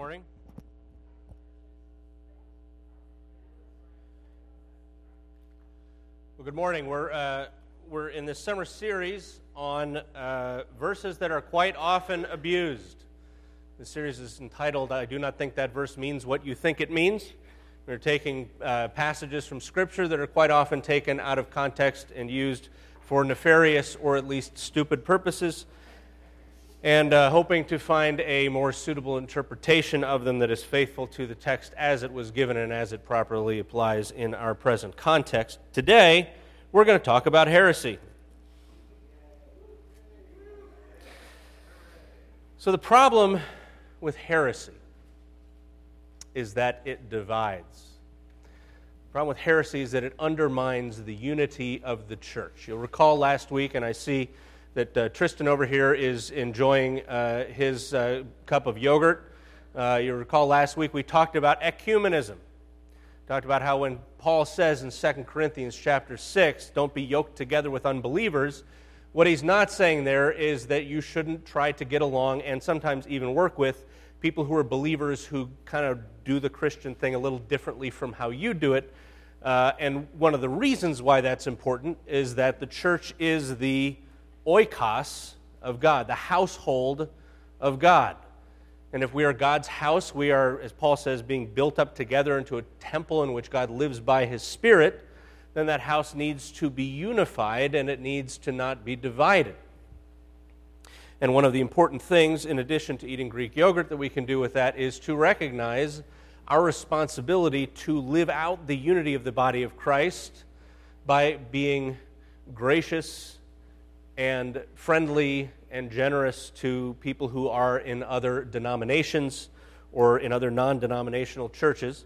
Morning. Well, good morning. We're, uh, we're in this summer series on uh, verses that are quite often abused. The series is entitled, I Do Not Think That Verse Means What You Think It Means. We're taking uh, passages from Scripture that are quite often taken out of context and used for nefarious or at least stupid purposes and uh, hoping to find a more suitable interpretation of them that is faithful to the text as it was given and as it properly applies in our present context. Today, we're going to talk about heresy. So, the problem with heresy is that it divides. The problem with heresy is that it undermines the unity of the church. You'll recall last week, and I see that uh, Tristan over here is enjoying uh, his uh, cup of yogurt. Uh, you recall last week we talked about ecumenism. Talked about how when Paul says in 2 Corinthians chapter 6, don't be yoked together with unbelievers, what he's not saying there is that you shouldn't try to get along and sometimes even work with people who are believers who kind of do the Christian thing a little differently from how you do it. Uh, and one of the reasons why that's important is that the church is the oikos of God, the household of God. And if we are God's house, we are, as Paul says, being built up together into a temple in which God lives by his Spirit, then that house needs to be unified and it needs to not be divided. And one of the important things, in addition to eating Greek yogurt, that we can do with that is to recognize our responsibility to live out the unity of the body of Christ by being gracious and friendly and generous to people who are in other denominations or in other non denominational churches.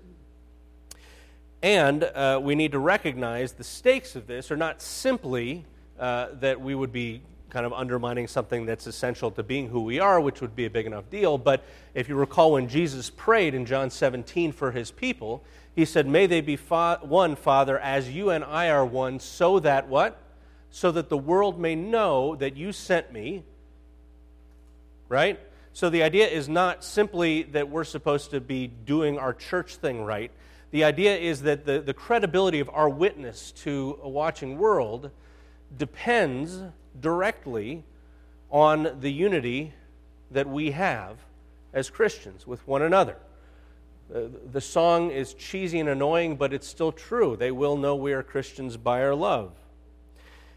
And uh, we need to recognize the stakes of this are not simply uh, that we would be kind of undermining something that's essential to being who we are, which would be a big enough deal. But if you recall when Jesus prayed in John 17 for his people, he said, May they be fa- one, Father, as you and I are one, so that what? So that the world may know that you sent me. Right? So the idea is not simply that we're supposed to be doing our church thing right. The idea is that the, the credibility of our witness to a watching world depends directly on the unity that we have as Christians with one another. The, the song is cheesy and annoying, but it's still true. They will know we are Christians by our love.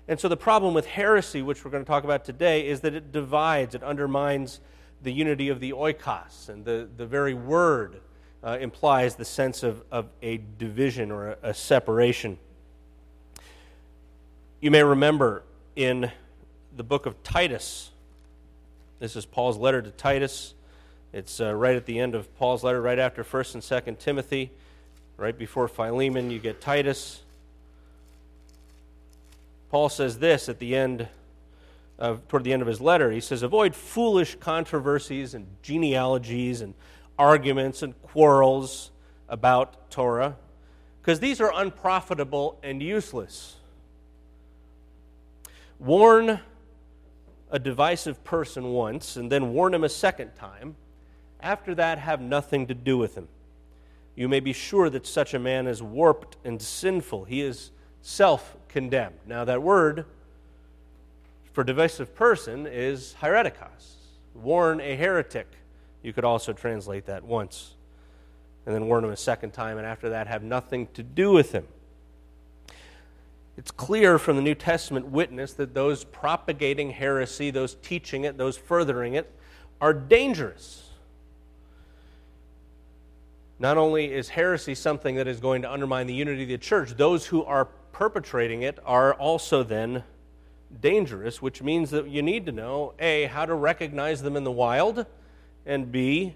And so the problem with heresy, which we're going to talk about today, is that it divides, it undermines the unity of the oikos. And the, the very word uh, implies the sense of, of a division or a, a separation. You may remember in the book of Titus, this is Paul's letter to Titus. It's uh, right at the end of Paul's letter, right after 1st and 2nd Timothy. Right before Philemon, you get Titus. Paul says this at the end of, toward the end of his letter. He says, Avoid foolish controversies and genealogies and arguments and quarrels about Torah, because these are unprofitable and useless. Warn a divisive person once and then warn him a second time. After that, have nothing to do with him. You may be sure that such a man is warped and sinful. He is self condemned. Now, that word for divisive person is heretikos. Warn a heretic. You could also translate that once. And then warn him a second time, and after that, have nothing to do with him. It's clear from the New Testament witness that those propagating heresy, those teaching it, those furthering it, are dangerous. Not only is heresy something that is going to undermine the unity of the church, those who are perpetrating it are also then dangerous, which means that you need to know A, how to recognize them in the wild, and B,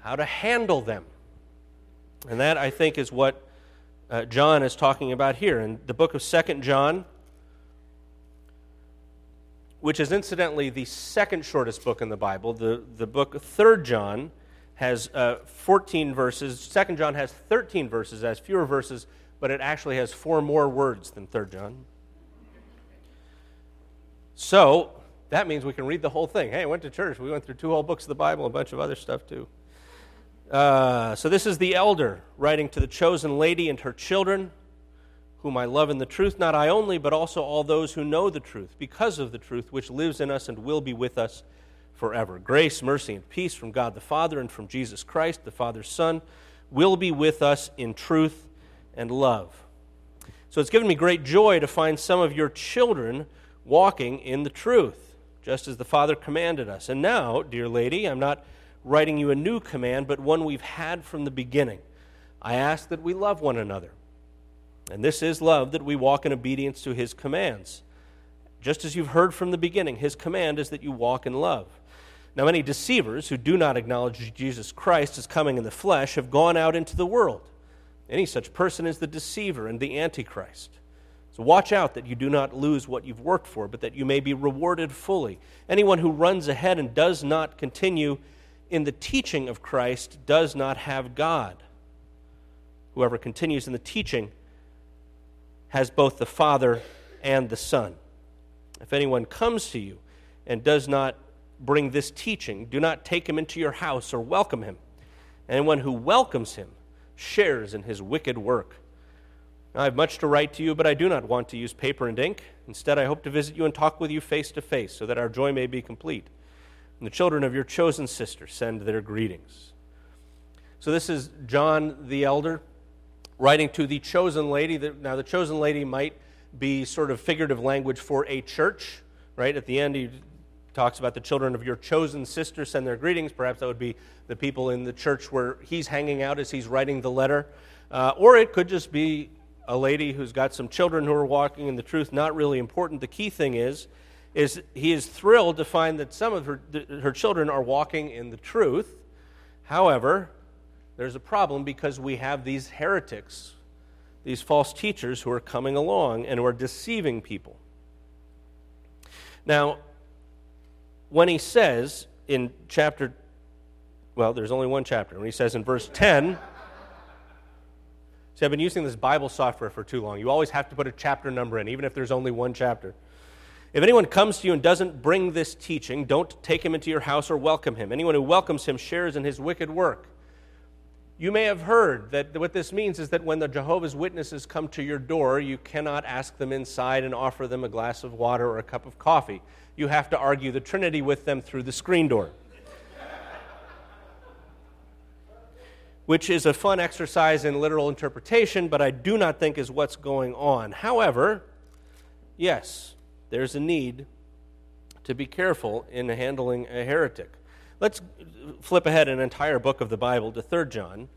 how to handle them. And that, I think, is what uh, John is talking about here. In the book of Second John, which is incidentally the second shortest book in the Bible, the, the book Third John has uh, 14 verses. Second John has 13 verses, has fewer verses but it actually has four more words than 3 John. So that means we can read the whole thing. Hey, I went to church. We went through two whole books of the Bible, a bunch of other stuff too. Uh, so this is the elder writing to the chosen lady and her children, whom I love in the truth, not I only, but also all those who know the truth, because of the truth which lives in us and will be with us forever. Grace, mercy, and peace from God the Father and from Jesus Christ, the Father's Son, will be with us in truth and love. So it's given me great joy to find some of your children walking in the truth, just as the Father commanded us. And now, dear lady, I'm not writing you a new command, but one we've had from the beginning. I ask that we love one another. And this is love, that we walk in obedience to his commands. Just as you've heard from the beginning, his command is that you walk in love. Now, many deceivers who do not acknowledge Jesus Christ as coming in the flesh have gone out into the world. Any such person is the deceiver and the antichrist. So watch out that you do not lose what you've worked for, but that you may be rewarded fully. Anyone who runs ahead and does not continue in the teaching of Christ does not have God. Whoever continues in the teaching has both the Father and the Son. If anyone comes to you and does not bring this teaching, do not take him into your house or welcome him. Anyone who welcomes him shares in his wicked work. I have much to write to you, but I do not want to use paper and ink. Instead, I hope to visit you and talk with you face to face, so that our joy may be complete. And the children of your chosen sister send their greetings. So this is John the elder writing to the chosen lady. Now, the chosen lady might be sort of figurative language for a church, right? At the end, he talks about the children of your chosen sister send their greetings. Perhaps that would be the people in the church where he's hanging out as he's writing the letter. Uh, or it could just be a lady who's got some children who are walking in the truth. Not really important. The key thing is is he is thrilled to find that some of her, her children are walking in the truth. However, there's a problem because we have these heretics, these false teachers who are coming along and who are deceiving people. Now, when he says in chapter, well, there's only one chapter, when he says in verse 10, see, I've been using this Bible software for too long. You always have to put a chapter number in, even if there's only one chapter. If anyone comes to you and doesn't bring this teaching, don't take him into your house or welcome him. Anyone who welcomes him shares in his wicked work. You may have heard that what this means is that when the Jehovah's Witnesses come to your door, you cannot ask them inside and offer them a glass of water or a cup of coffee. You have to argue the Trinity with them through the screen door. Which is a fun exercise in literal interpretation, but I do not think is what's going on. However, yes, there's a need to be careful in handling a heretic. Let's flip ahead an entire book of the Bible to 3 John,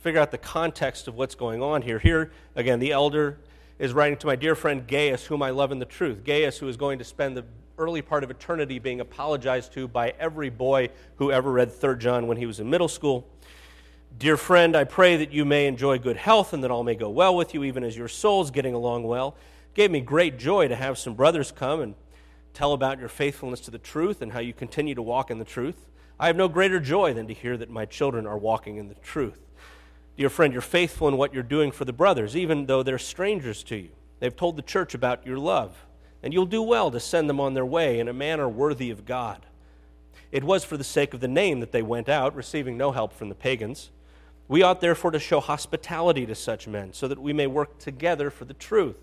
figure out the context of what's going on here. Here, again, the elder is writing to my dear friend Gaius, whom I love in the truth. Gaius, who is going to spend the early part of eternity being apologized to by every boy who ever read 3 John when he was in middle school. Dear friend, I pray that you may enjoy good health and that all may go well with you, even as your soul's getting along well gave me great joy to have some brothers come and tell about your faithfulness to the truth and how you continue to walk in the truth. I have no greater joy than to hear that my children are walking in the truth. Dear friend, you're faithful in what you're doing for the brothers, even though they're strangers to you. They've told the church about your love, and you'll do well to send them on their way in a manner worthy of God. It was for the sake of the name that they went out, receiving no help from the pagans. We ought therefore to show hospitality to such men, so that we may work together for the truth.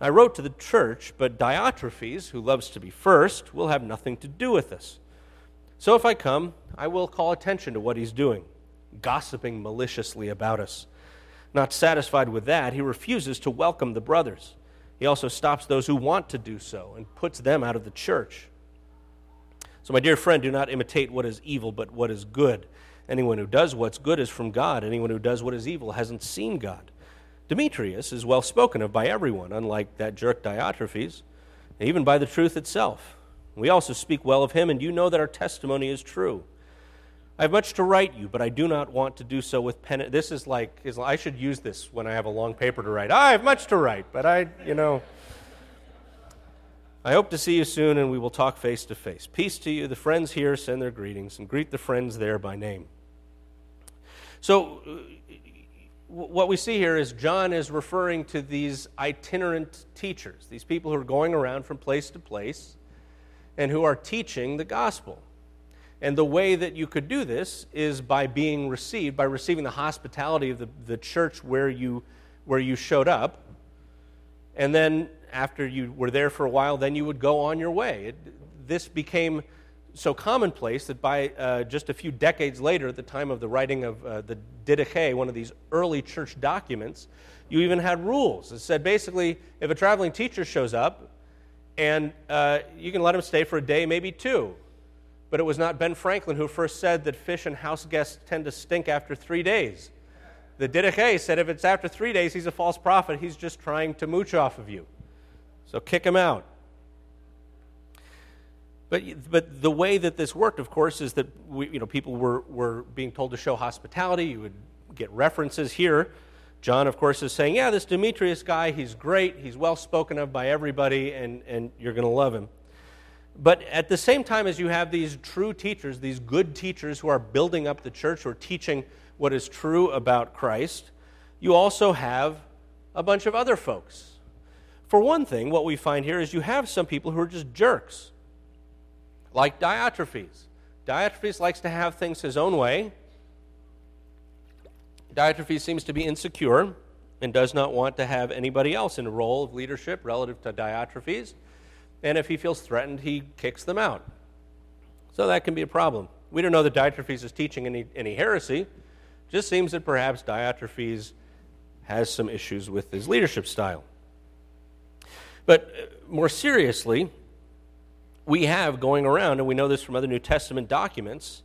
I wrote to the church, but Diotrephes, who loves to be first, will have nothing to do with this. So if I come, I will call attention to what he's doing, gossiping maliciously about us. Not satisfied with that, he refuses to welcome the brothers. He also stops those who want to do so and puts them out of the church. So, my dear friend, do not imitate what is evil, but what is good. Anyone who does what's good is from God. Anyone who does what is evil hasn't seen God. Demetrius is well spoken of by everyone, unlike that jerk Diotrephes, even by the truth itself. We also speak well of him, and you know that our testimony is true. I have much to write you, but I do not want to do so with pen. This is like, is, I should use this when I have a long paper to write. I have much to write, but I, you know. I hope to see you soon, and we will talk face to face. Peace to you. The friends here send their greetings, and greet the friends there by name. So, uh, what we see here is John is referring to these itinerant teachers, these people who are going around from place to place and who are teaching the gospel. And the way that you could do this is by being received, by receiving the hospitality of the, the church where you, where you showed up. And then after you were there for a while, then you would go on your way. It, this became so commonplace that by uh, just a few decades later, at the time of the writing of uh, the Didache, one of these early church documents, you even had rules. that said basically, if a traveling teacher shows up, and uh, you can let him stay for a day, maybe two. But it was not Ben Franklin who first said that fish and house guests tend to stink after three days. The Didache said if it's after three days, he's a false prophet. He's just trying to mooch off of you. So kick him out. But, but the way that this worked, of course, is that we, you know, people were, were being told to show hospitality. You would get references here. John, of course, is saying, Yeah, this Demetrius guy, he's great. He's well spoken of by everybody, and, and you're going to love him. But at the same time as you have these true teachers, these good teachers who are building up the church, who are teaching what is true about Christ, you also have a bunch of other folks. For one thing, what we find here is you have some people who are just jerks like Diotrephes. Diotrephes likes to have things his own way. Diotrephes seems to be insecure and does not want to have anybody else in a role of leadership relative to Diotrephes. And if he feels threatened, he kicks them out. So that can be a problem. We don't know that Diotrephes is teaching any, any heresy. Just seems that perhaps Diotrephes has some issues with his leadership style. But uh, more seriously, we have going around, and we know this from other New Testament documents,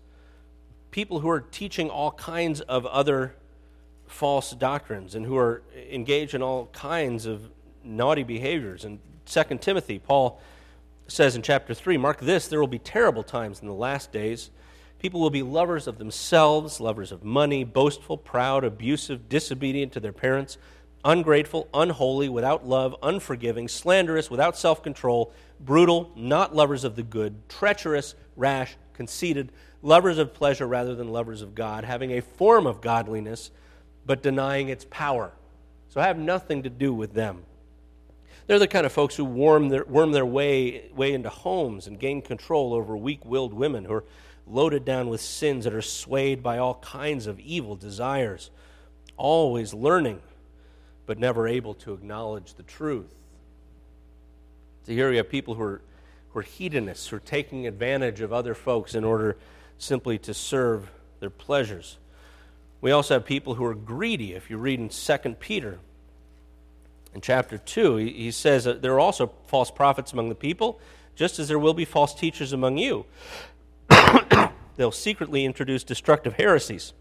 people who are teaching all kinds of other false doctrines and who are engaged in all kinds of naughty behaviors. In 2 Timothy, Paul says in chapter 3 Mark this, there will be terrible times in the last days. People will be lovers of themselves, lovers of money, boastful, proud, abusive, disobedient to their parents, ungrateful, unholy, without love, unforgiving, slanderous, without self control brutal, not lovers of the good, treacherous, rash, conceited, lovers of pleasure rather than lovers of God, having a form of godliness, but denying its power. So I have nothing to do with them. They're the kind of folks who worm their, worm their way, way into homes and gain control over weak willed women who are loaded down with sins that are swayed by all kinds of evil desires, always learning, but never able to acknowledge the truth. So here we have people who are, who are hedonists, who are taking advantage of other folks in order simply to serve their pleasures. We also have people who are greedy. If you read in 2 Peter, in chapter 2, he, says that there are also false prophets among the people, just as there will be false teachers among you. They'll secretly introduce destructive heresies,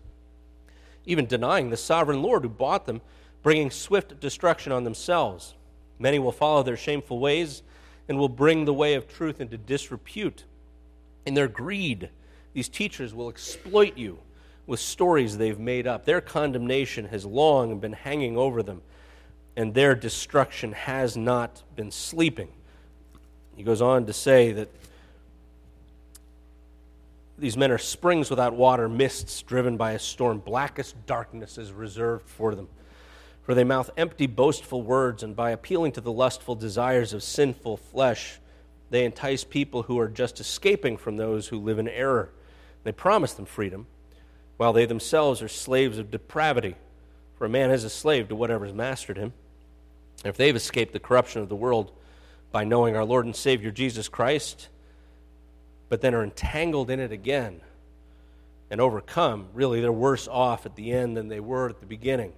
even denying the sovereign Lord who bought them, bringing swift destruction on themselves. Many will follow their shameful ways and will bring the way of truth into disrepute. In their greed, these teachers will exploit you with stories they've made up. Their condemnation has long been hanging over them, and their destruction has not been sleeping. He goes on to say that these men are springs without water, mists driven by a storm. Blackest darkness is reserved for them. For they mouth empty, boastful words, and by appealing to the lustful desires of sinful flesh, they entice people who are just escaping from those who live in error. They promise them freedom, while they themselves are slaves of depravity. For a man is a slave to whatever has mastered him. If they've escaped the corruption of the world by knowing our Lord and Savior Jesus Christ, but then are entangled in it again and overcome, really they're worse off at the end than they were at the beginning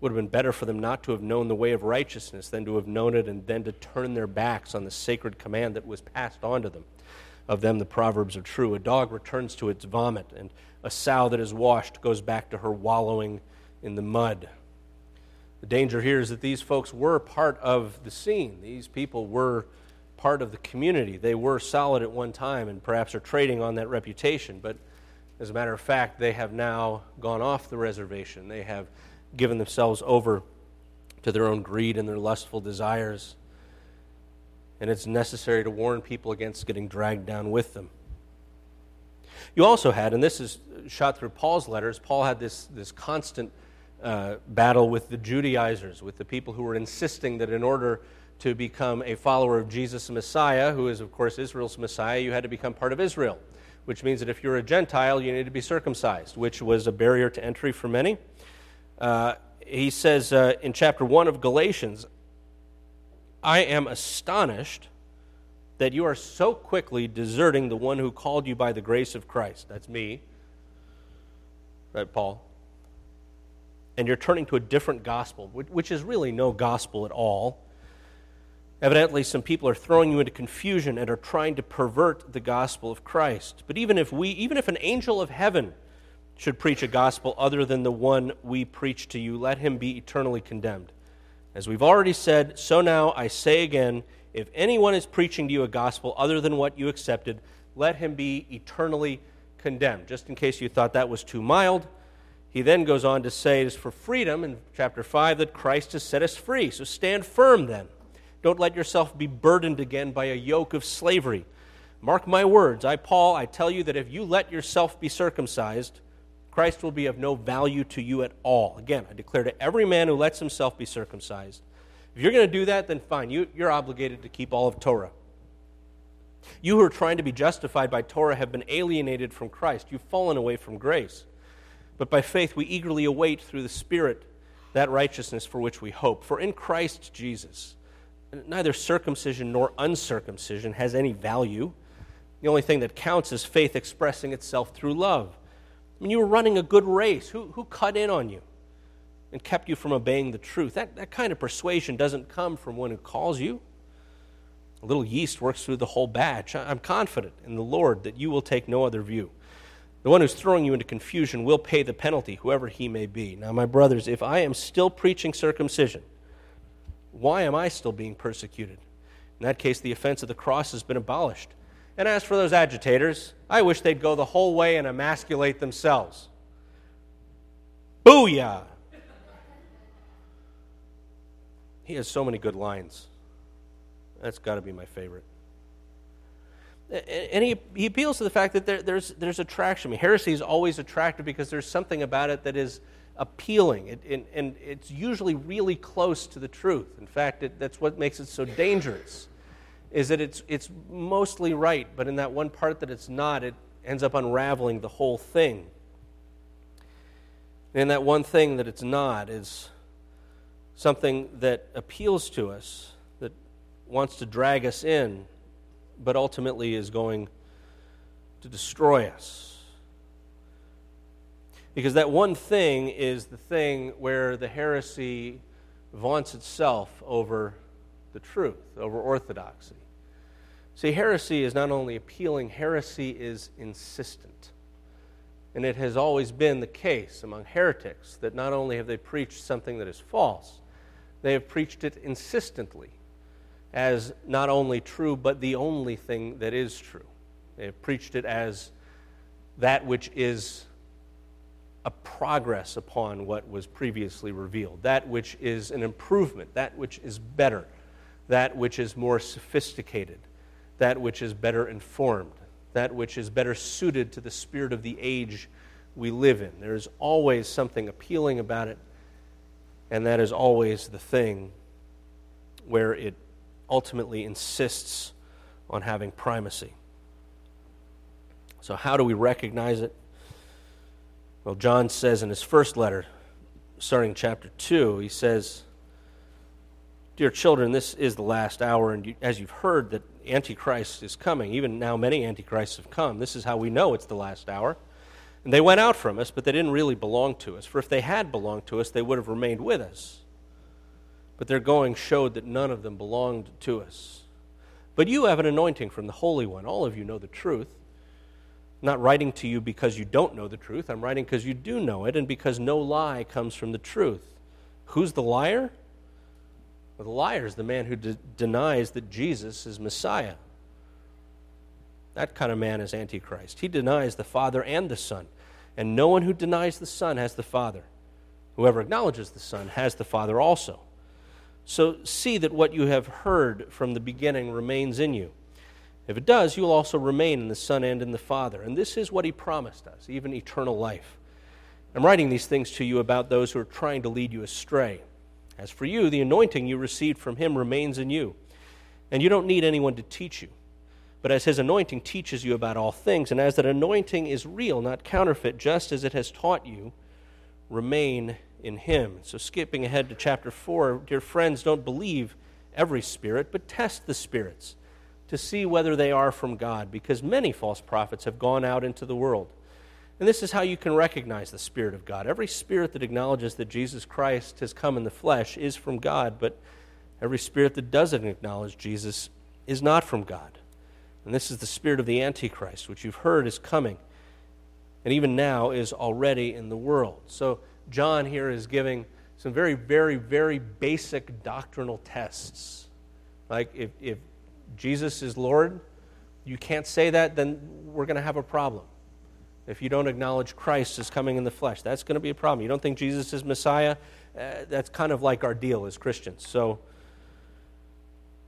would have been better for them not to have known the way of righteousness than to have known it and then to turn their backs on the sacred command that was passed on to them. Of them, the Proverbs are true. A dog returns to its vomit, and a sow that is washed goes back to her wallowing in the mud. The danger here is that these folks were part of the scene. These people were part of the community. They were solid at one time and perhaps are trading on that reputation. But as a matter of fact, they have now gone off the reservation. They have given themselves over to their own greed and their lustful desires. And it's necessary to warn people against getting dragged down with them. You also had, and this is shot through Paul's letters, Paul had this, this constant uh, battle with the Judaizers, with the people who were insisting that in order to become a follower of Jesus Messiah, who is, of course, Israel's Messiah, you had to become part of Israel which means that if you're a Gentile, you need to be circumcised, which was a barrier to entry for many. Uh, he says uh, in chapter 1 of Galatians, I am astonished that you are so quickly deserting the one who called you by the grace of Christ. That's me. Right, Paul? And you're turning to a different gospel, which is really no gospel at all. Evidently, some people are throwing you into confusion and are trying to pervert the gospel of Christ. But even if we, even if an angel of heaven should preach a gospel other than the one we preach to you, let him be eternally condemned. As we've already said, so now I say again if anyone is preaching to you a gospel other than what you accepted, let him be eternally condemned. Just in case you thought that was too mild, he then goes on to say it is for freedom in chapter 5 that Christ has set us free. So stand firm then. Don't let yourself be burdened again by a yoke of slavery. Mark my words. I, Paul, I tell you that if you let yourself be circumcised, Christ will be of no value to you at all. Again, I declare to every man who lets himself be circumcised if you're going to do that, then fine. You, you're obligated to keep all of Torah. You who are trying to be justified by Torah have been alienated from Christ. You've fallen away from grace. But by faith, we eagerly await through the Spirit that righteousness for which we hope. For in Christ Jesus, neither circumcision nor uncircumcision has any value. The only thing that counts is faith expressing itself through love. I mean, you were running a good race. Who, who cut in on you? and kept you from obeying the truth. That, that kind of persuasion doesn't come from one who calls you. A little yeast works through the whole batch. I'm confident in the Lord that you will take no other view. The one who's throwing you into confusion will pay the penalty, whoever he may be. Now, my brothers, if I am still preaching circumcision, why am I still being persecuted? In that case, the offense of the cross has been abolished. And as for those agitators, I wish they'd go the whole way and emasculate themselves. Booyah! He has so many good lines. That's got to be my favorite. And he, he appeals to the fact that there, there's, there's attraction. I mean, heresy is always attractive because there's something about it that is appealing, it, and, and, it's usually really close to the truth. In fact, it, that's what makes it so dangerous, is that it's, it's mostly right, but in that one part that it's not, it ends up unraveling the whole thing. And that one thing that it's not is something that appeals to us, that wants to drag us in, but ultimately is going to destroy us. Because that one thing is the thing where the heresy vaunts itself over the truth, over orthodoxy. See, heresy is not only appealing, heresy is insistent. And it has always been the case among heretics that not only have they preached something that is false, they have preached it insistently as not only true, but the only thing that is true. They have preached it as that which is a progress upon what was previously revealed, that which is an improvement, that which is better, that which is more sophisticated, that which is better informed, that which is better suited to the spirit of the age we live in. There is always something appealing about it and that is always the thing where it ultimately insists on having primacy. So, how do we recognize it? Well, John says in his first letter, starting chapter 2, he says, Dear children, this is the last hour, and you, as you've heard that Antichrist is coming, even now many Antichrists have come, this is how we know it's the last hour. And they went out from us, but they didn't really belong to us. For if they had belonged to us, they would have remained with us. But their going showed that none of them belonged to us. But you have an anointing from the Holy One. All of you know the truth. I'm not writing to you because you don't know the truth. I'm writing because you do know it and because no lie comes from the truth. Who's the liar? Well, the liar is the man who de- denies that Jesus is Messiah. That kind of man is Antichrist. He denies the Father and the Son. And no one who denies the Son has the Father. Whoever acknowledges the Son has the Father also. So see that what you have heard from the beginning remains in you. If it does, you will also remain in the Son and in the Father. And this is what He promised us, even eternal life. I'm writing these things to you about those who are trying to lead you astray. As for you, the anointing you received from Him remains in you, and you don't need anyone to teach you. but as his anointing teaches you about all things, and as that anointing is real, not counterfeit, just as it has taught you, remain in him. So, skipping ahead to chapter 4, dear friends, don't believe every spirit, but test the spirits to see whether they are from God, because many false prophets have gone out into the world. And this is how you can recognize the Spirit of God. Every spirit that acknowledges that Jesus Christ has come in the flesh is from God, but every spirit that doesn't acknowledge Jesus is not from God. And this is the spirit of the Antichrist, which you've heard is coming, and even now is already in the world. So, John here is giving some very, very, very basic doctrinal tests. Like, if, if Jesus is Lord, you can't say that, then we're going to have a problem. If you don't acknowledge Christ as coming in the flesh, that's going to be a problem. You don't think Jesus is Messiah? Uh, that's kind of like our deal as Christians. So,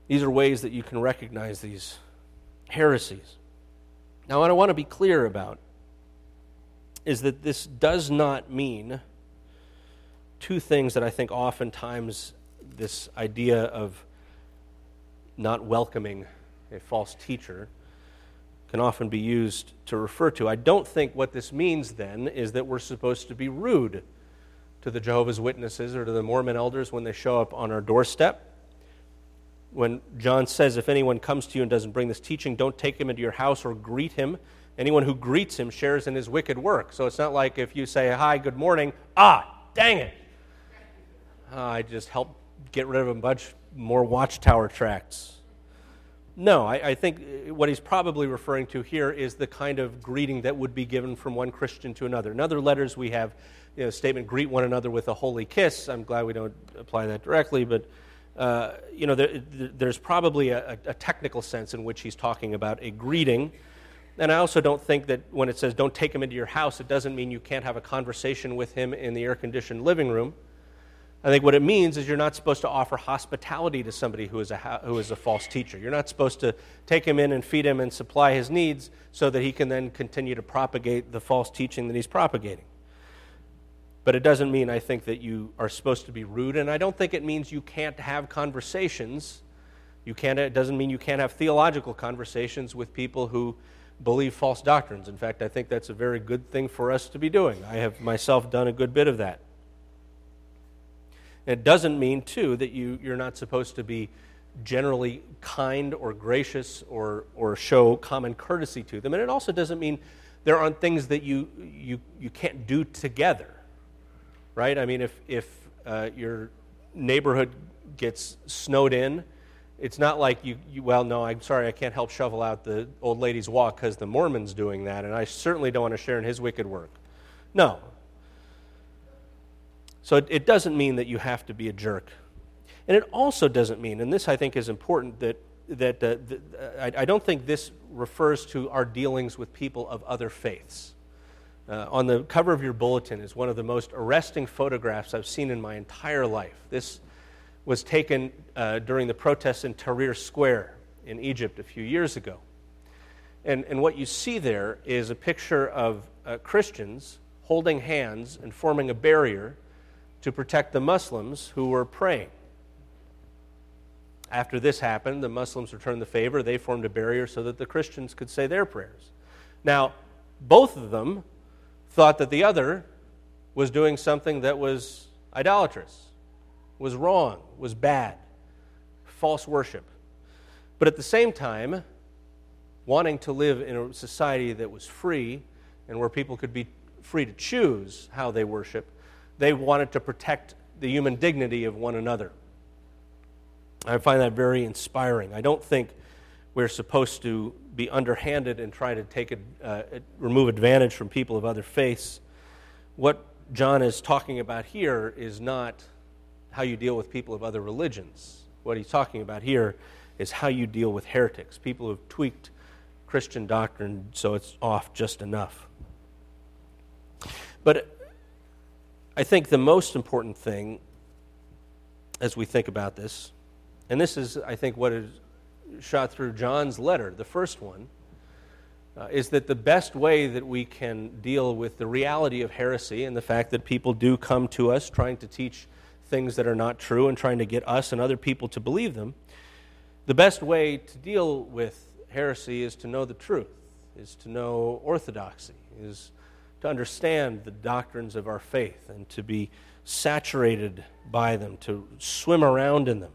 these are ways that you can recognize these heresies. Now, what I want to be clear about is that this does not mean two things that I think oftentimes this idea of not welcoming a false teacher can often be used to refer to. I don't think what this means then is that we're supposed to be rude to the Jehovah's Witnesses or to the Mormon elders when they show up on our doorstep when John says, If anyone comes to you and doesn't bring this teaching, don't take him into your house or greet him. Anyone who greets him shares in his wicked work. So it's not like if you say, Hi, good morning, ah, dang it. Uh, I just helped get rid of a bunch more watchtower tracts. No, I, I, think what he's probably referring to here is the kind of greeting that would be given from one Christian to another. In other letters, we have you know, statement, greet one another with a holy kiss. I'm glad we don't apply that directly, but uh, you know, there, there's probably a, a, technical sense in which he's talking about a greeting. And I also don't think that when it says don't take him into your house, it doesn't mean you can't have a conversation with him in the air conditioned living room. I think what it means is you're not supposed to offer hospitality to somebody who is, a, who is a false teacher. You're not supposed to take him in and feed him and supply his needs so that he can then continue to propagate the false teaching that he's propagating. But it doesn't mean, I think, that you are supposed to be rude, and I don't think it means you can't have conversations. You can't, it doesn't mean you can't have theological conversations with people who believe false doctrines. In fact, I think that's a very good thing for us to be doing. I have myself done a good bit of that. It doesn't mean, too, that you, you're not supposed to be generally kind or gracious or, or show common courtesy to them. And it also doesn't mean there aren't things that you, you, you can't do together right? I mean, if, if uh, your neighborhood gets snowed in, it's not like you, you, well, no, I'm sorry, I can't help shovel out the old lady's walk because the Mormon's doing that, and I certainly don't want to share in his wicked work. No. So it, it doesn't mean that you have to be a jerk. And it also doesn't mean, and this I think is important, that, that uh, the, uh, I, I don't think this refers to our dealings with people of other faiths. Uh, on the cover of your bulletin is one of the most arresting photographs I've seen in my entire life. This was taken uh, during the protests in Tahrir Square in Egypt a few years ago. And, and what you see there is a picture of uh, Christians holding hands and forming a barrier to protect the Muslims who were praying. After this happened, the Muslims returned the favor. They formed a barrier so that the Christians could say their prayers. Now, both of them thought that the other was doing something that was idolatrous, was wrong, was bad, false worship. But at the same time, wanting to live in a society that was free and where people could be free to choose how they worship, they wanted to protect the human dignity of one another. I find that very inspiring. I don't think we're supposed to be underhanded and try to take a, uh, remove advantage from people of other faiths. What John is talking about here is not how you deal with people of other religions. What he's talking about here is how you deal with heretics, people who have tweaked Christian doctrine so it's off just enough. But I think the most important thing as we think about this, and this is, I think, what is shot through John's letter, the first one, uh, is that the best way that we can deal with the reality of heresy and the fact that people do come to us trying to teach things that are not true and trying to get us and other people to believe them, the best way to deal with heresy is to know the truth, is to know orthodoxy, is to understand the doctrines of our faith and to be saturated by them, to swim around in them,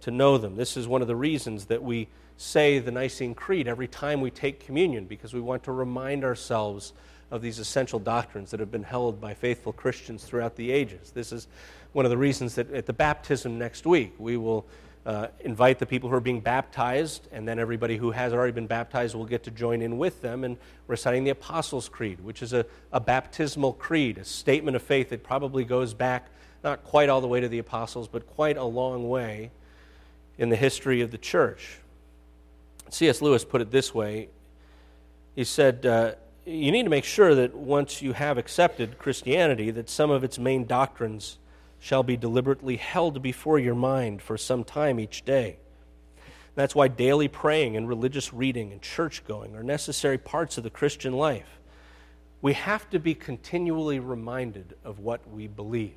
to know them. This is one of the reasons that we say the Nicene Creed every time we take communion, because we want to remind ourselves of these essential doctrines that have been held by faithful Christians throughout the ages. This is one of the reasons that at the baptism next week, we will uh, invite the people who are being baptized, and then everybody who has already been baptized will get to join in with them in reciting the Apostles' Creed, which is a, a baptismal creed, a statement of faith that probably goes back not quite all the way to the apostles, but quite a long way in the history of the church. C.S. Lewis put it this way He said, uh, You need to make sure that once you have accepted Christianity, that some of its main doctrines shall be deliberately held before your mind for some time each day. That's why daily praying and religious reading and church going are necessary parts of the Christian life. We have to be continually reminded of what we believe.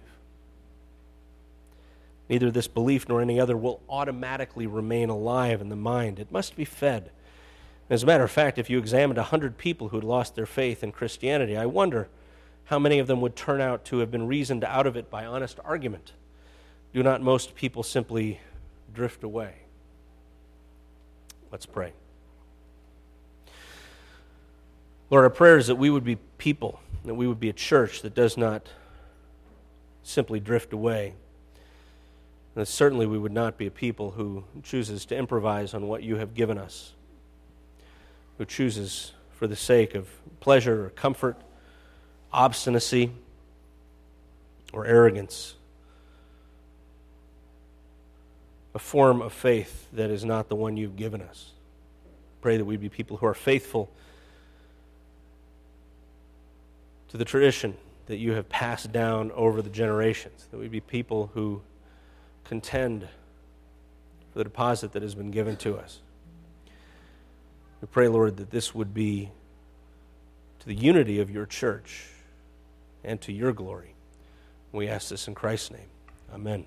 Neither this belief nor any other will automatically remain alive in the mind. It must be fed. As a matter of fact, if you examined a 100 people who had lost their faith in Christianity, I wonder how many of them would turn out to have been reasoned out of it by honest argument? Do not most people simply drift away? Let's pray. Lord, our prayer is that we would be people, that we would be a church that does not simply drift away. And certainly we would not be a people who chooses to improvise on what you have given us, who chooses for the sake of pleasure or comfort obstinacy, or arrogance. A form of faith that is not the one you've given us. Pray that we be people who are faithful to the tradition that you have passed down over the generations, that we be people who contend for the deposit that has been given to us. We pray, Lord, that this would be to the unity of your church and to your glory. We ask this in Christ's name. Amen.